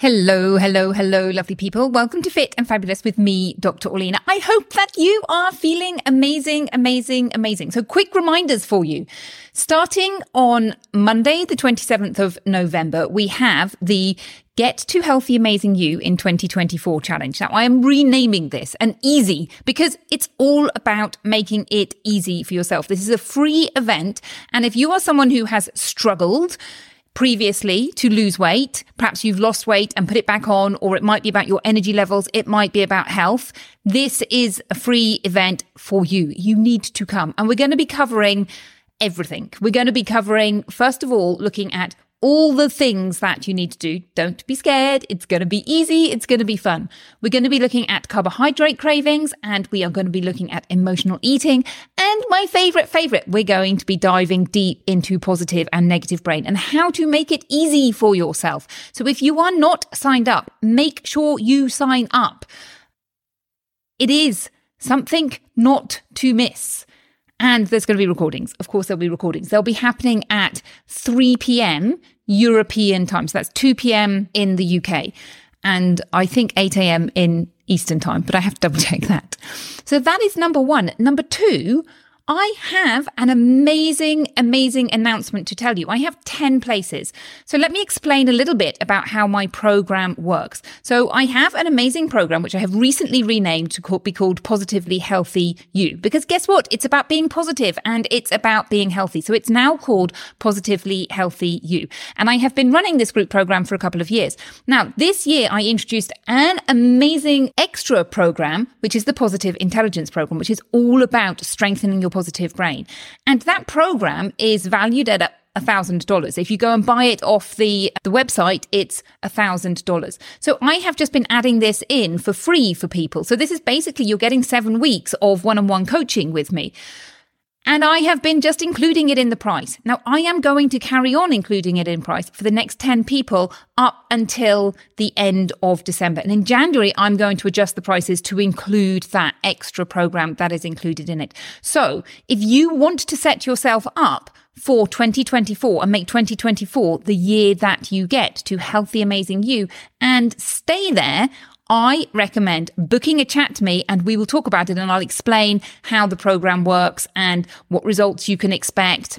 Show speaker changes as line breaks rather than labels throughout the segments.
Hello, hello, hello, lovely people. Welcome to Fit and Fabulous with me, Dr. Orlena. I hope that you are feeling amazing, amazing, amazing. So quick reminders for you. Starting on Monday, the 27th of November, we have the Get to Healthy Amazing You in 2024 challenge. Now, I am renaming this an easy because it's all about making it easy for yourself. This is a free event. And if you are someone who has struggled, previously to lose weight. Perhaps you've lost weight and put it back on, or it might be about your energy levels. It might be about health. This is a free event for you. You need to come. And we're going to be covering everything. We're going to be covering, first of all, looking at all the things that you need to do. Don't be scared. It's going to be easy. It's going to be fun. We're going to be looking at carbohydrate cravings and we are going to be looking at emotional eating. And my favorite, favorite, we're going to be diving deep into positive and negative brain and how to make it easy for yourself. So if you are not signed up, make sure you sign up. It is something not to miss. And there's going to be recordings. Of course, there'll be recordings. They'll be happening at 3 p.m. European time. So that's 2 p.m. in the UK. And I think 8 a.m. in Eastern time, but I have to double check that. So that is number one. Number two, I have an amazing, amazing announcement to tell you. I have 10 places. So let me explain a little bit about how my program works. So I have an amazing program, which I have recently renamed to be called Positively Healthy You. Because guess what? It's about being positive and it's about being healthy. So it's now called Positively Healthy You. And I have been running this group program for a couple of years. Now, this year I introduced an amazing extra program, which is the Positive Intelligence Program, which is all about strengthening your positive brain. And that program is valued at a thousand dollars. If you go and buy it off the the website, it's a thousand dollars. So I have just been adding this in for free for people. So this is basically you're getting seven weeks of one-on-one coaching with me. And I have been just including it in the price. Now I am going to carry on including it in price for the next 10 people up until the end of December. And in January, I'm going to adjust the prices to include that extra program that is included in it. So if you want to set yourself up for 2024 and make 2024 the year that you get to healthy, amazing you and stay there, I recommend booking a chat to me and we will talk about it and I'll explain how the program works and what results you can expect.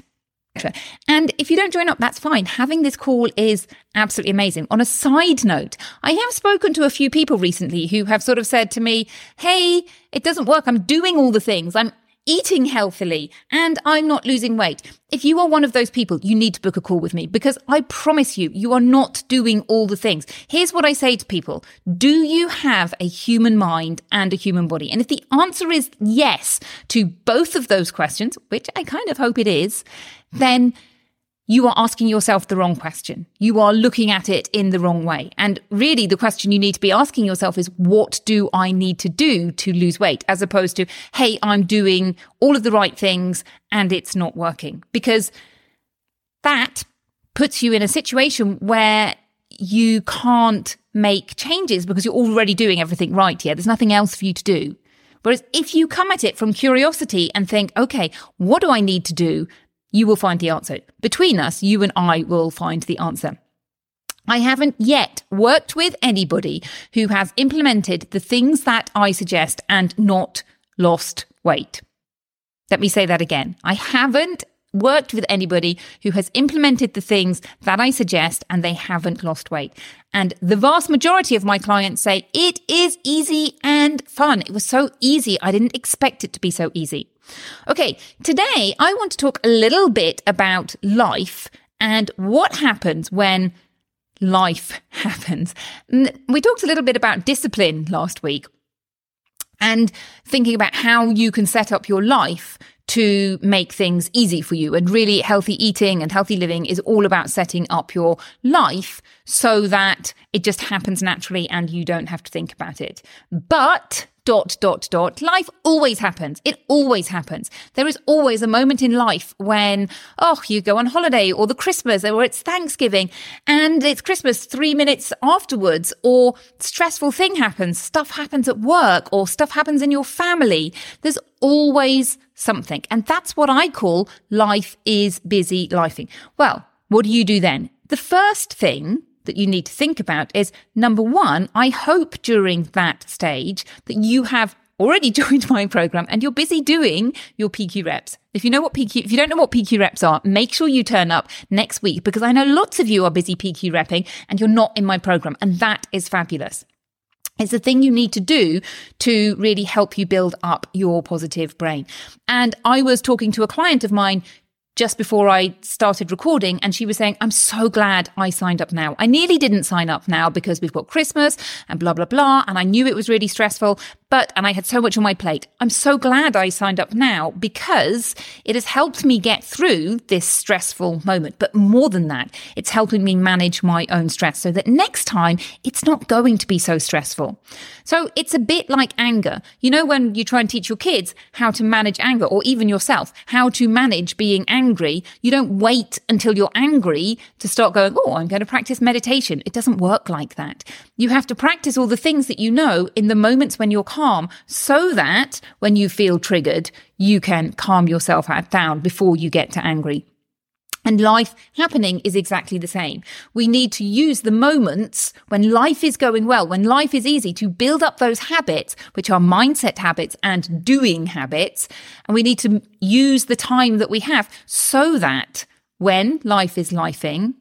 And if you don't join up, that's fine. Having this call is absolutely amazing. On a side note, I have spoken to a few people recently who have sort of said to me, Hey, it doesn't work. I'm doing all the things. I'm eating healthily and I'm not losing weight. If you are one of those people, you need to book a call with me because I promise you, you are not doing all the things. Here's what I say to people. Do you have a human mind and a human body? And if the answer is yes to both of those questions, which I kind of hope it is, then you are asking yourself the wrong question. You are looking at it in the wrong way. And really the question you need to be asking yourself is, what do I need to do to lose weight? As opposed to, Hey, I'm doing all of the right things and it's not working because that puts you in a situation where you can't make changes because you're already doing everything right here. There's nothing else for you to do. Whereas if you come at it from curiosity and think, okay, what do I need to do you will find the answer. Between us, you and I will find the answer. I haven't yet worked with anybody who has implemented the things that I suggest and not lost weight. Let me say that again. I haven't worked with anybody who has implemented the things that I suggest and they haven't lost weight. And the vast majority of my clients say it is easy and fun. It was so easy. I didn't expect it to be so easy. Okay, today I want to talk a little bit about life and what happens when life happens. Mm, we talked a little bit about discipline last week and thinking about how you can set up your life to make things easy for you. And really healthy eating and healthy living is all about setting up your life so that it just happens naturally and you don't have to think about it. But dot, dot, dot. Life always happens. It always happens. There is always a moment in life when, oh, you go on holiday or the Christmas or it's Thanksgiving and it's Christmas three minutes afterwards or stressful thing happens. Stuff happens at work or stuff happens in your family. There's always something. And that's what I call life is busy lifing. Well, what do you do then? The first thing that you need to think about is number one, I hope during that stage that you have already joined my program and you're busy doing your PQ reps. If you know what PQ, if you don't know what PQ reps are, make sure you turn up next week because I know lots of you are busy PQ repping and you're not in my program. And that is fabulous. It's the thing you need to do to really help you build up your positive brain. And I was talking to a client of mine just before I started recording and she was saying, I'm so glad I signed up now. I nearly didn't sign up now because we've got Christmas and blah, blah, blah. And I knew it was really stressful, but, and I had so much on my plate. I'm so glad I signed up now because it has helped me get through this stressful moment. But more than that, it's helping me manage my own stress so that next time it's not going to be so stressful. So it's a bit like anger. You know, when you try and teach your kids how to manage anger or even yourself, how to manage being angry, you don't wait until you're angry to start going, Oh, I'm going to practice meditation. It doesn't work like that. You have to practice all the things that you know in the moments when you're calm so that when you feel triggered, you can calm yourself down before you get to angry. And life happening is exactly the same. We need to use the moments when life is going well, when life is easy to build up those habits, which are mindset habits and doing habits. And we need to use the time that we have so that when life is lifing,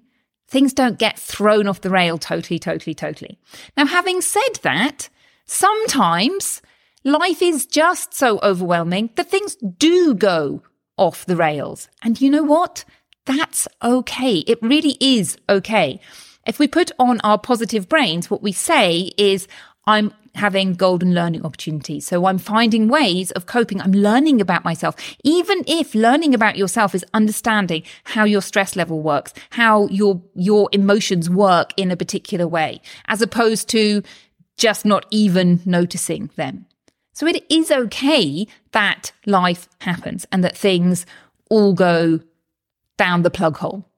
things don't get thrown off the rail totally, totally, totally. Now, having said that, sometimes life is just so overwhelming that things do go off the rails. And you know what? That's okay. It really is okay. If we put on our positive brains, what we say is, I'm having golden learning opportunities. So I'm finding ways of coping. I'm learning about myself. Even if learning about yourself is understanding how your stress level works, how your, your emotions work in a particular way, as opposed to just not even noticing them. So it is okay that life happens and that things all go down the plug hole.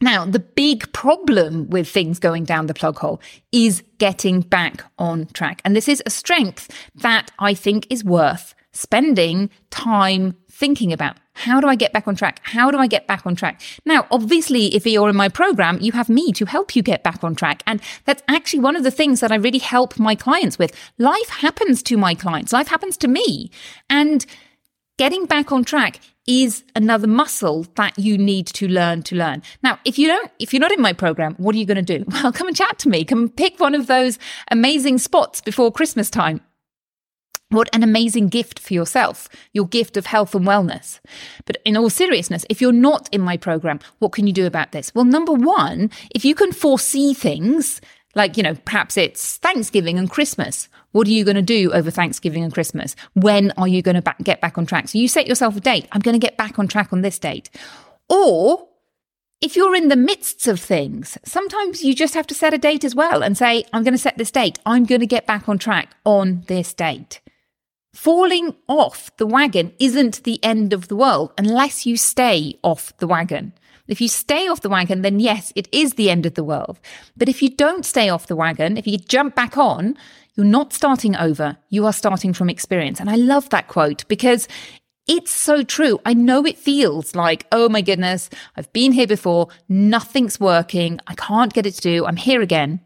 Now, the big problem with things going down the plug hole is getting back on track. And this is a strength that I think is worth spending time thinking about. How do I get back on track? How do I get back on track? Now, obviously, if you're in my program, you have me to help you get back on track. And that's actually one of the things that I really help my clients with. Life happens to my clients. Life happens to me. And getting back on track is another muscle that you need to learn to learn. Now, if you don't, if you're not in my program, what are you going to do? Well, come and chat to me. Come pick one of those amazing spots before Christmas time. What an amazing gift for yourself, your gift of health and wellness. But in all seriousness, if you're not in my program, what can you do about this? Well, number one, if you can foresee things, like, you know, perhaps it's Thanksgiving and Christmas. What are you going to do over Thanksgiving and Christmas? When are you going to back, get back on track? So you set yourself a date. I'm going to get back on track on this date. Or if you're in the midst of things, sometimes you just have to set a date as well and say, I'm going to set this date. I'm going to get back on track on this date. Falling off the wagon isn't the end of the world unless you stay off the wagon. If you stay off the wagon, then yes, it is the end of the world. But if you don't stay off the wagon, if you jump back on, you're not starting over. You are starting from experience. And I love that quote because it's so true. I know it feels like, oh my goodness, I've been here before. Nothing's working. I can't get it to do. I'm here again.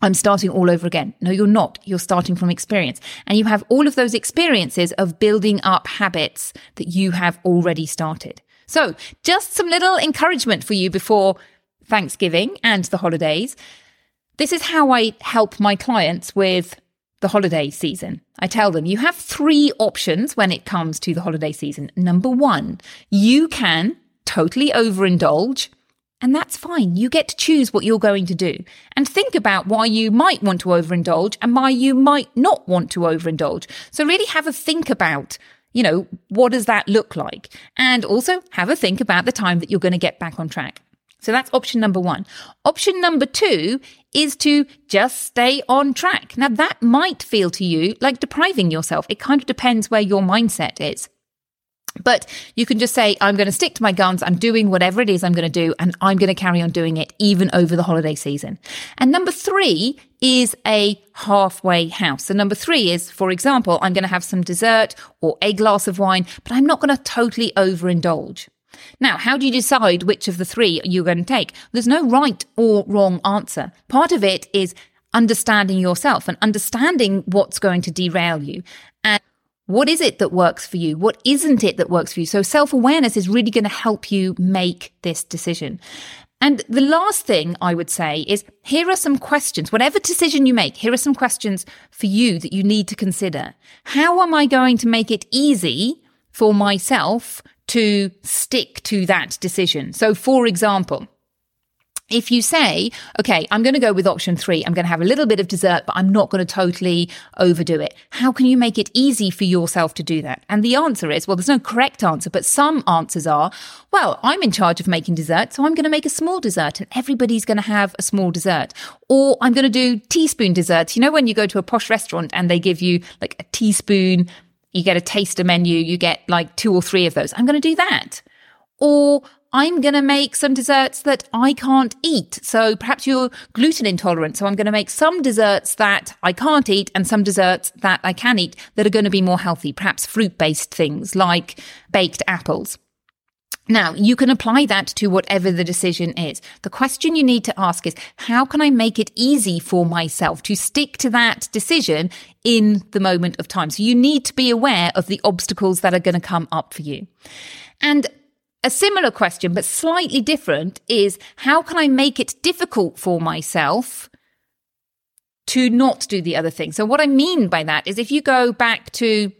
I'm starting all over again. No, you're not. You're starting from experience. And you have all of those experiences of building up habits that you have already started. So just some little encouragement for you before Thanksgiving and the holidays. This is how I help my clients with the holiday season. I tell them you have three options when it comes to the holiday season. Number one, you can totally overindulge and that's fine. You get to choose what you're going to do and think about why you might want to overindulge and why you might not want to overindulge. So really have a think about, you know, what does that look like? And also have a think about the time that you're going to get back on track. So that's option number one. Option number two is to just stay on track. Now that might feel to you like depriving yourself. It kind of depends where your mindset is. But you can just say, I'm going to stick to my guns. I'm doing whatever it is I'm going to do, and I'm going to carry on doing it even over the holiday season. And number three is a halfway house. So number three is, for example, I'm going to have some dessert or a glass of wine, but I'm not going to totally overindulge. Now, how do you decide which of the three you're going to take? There's no right or wrong answer. Part of it is understanding yourself and understanding what's going to derail you. And what is it that works for you? What isn't it that works for you? So self awareness is really going to help you make this decision. And the last thing I would say is here are some questions. Whatever decision you make, here are some questions for you that you need to consider. How am I going to make it easy for myself to stick to that decision? So, for example, if you say, okay, I'm going to go with option three, I'm going to have a little bit of dessert, but I'm not going to totally overdo it. How can you make it easy for yourself to do that? And the answer is, well, there's no correct answer, but some answers are, well, I'm in charge of making dessert, so I'm going to make a small dessert and everybody's going to have a small dessert. Or I'm going to do teaspoon desserts. You know, when you go to a posh restaurant and they give you like a teaspoon, you get a taster menu, you get like two or three of those. I'm going to do that. Or I'm going to make some desserts that I can't eat. So perhaps you're gluten intolerant. So I'm going to make some desserts that I can't eat and some desserts that I can eat that are going to be more healthy, perhaps fruit based things like baked apples. Now, you can apply that to whatever the decision is. The question you need to ask is, how can I make it easy for myself to stick to that decision in the moment of time? So you need to be aware of the obstacles that are going to come up for you. And a similar question, but slightly different, is how can I make it difficult for myself to not do the other thing? So, what I mean by that is if you go back to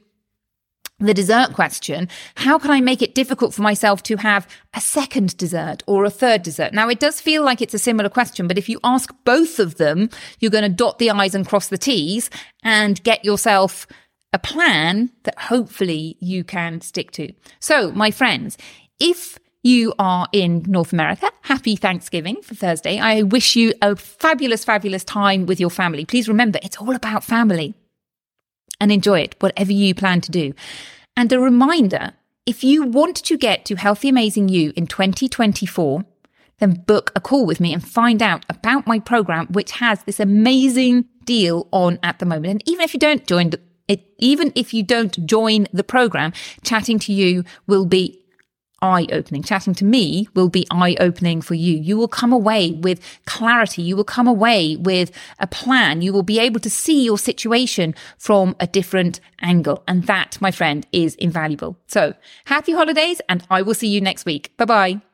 the dessert question, how can I make it difficult for myself to have a second dessert or a third dessert? Now, it does feel like it's a similar question, but if you ask both of them, you're going to dot the I's and cross the T's and get yourself a plan that hopefully you can stick to. So, my friends, if you are in North America, happy Thanksgiving for Thursday. I wish you a fabulous, fabulous time with your family. Please remember, it's all about family and enjoy it, whatever you plan to do. And a reminder if you want to get to Healthy Amazing You in 2024, then book a call with me and find out about my program, which has this amazing deal on at the moment. And even if you don't join it, even if you don't join the program, chatting to you will be eye opening. Chatting to me will be eye opening for you. You will come away with clarity. You will come away with a plan. You will be able to see your situation from a different angle. And that, my friend, is invaluable. So happy holidays and I will see you next week. Bye bye.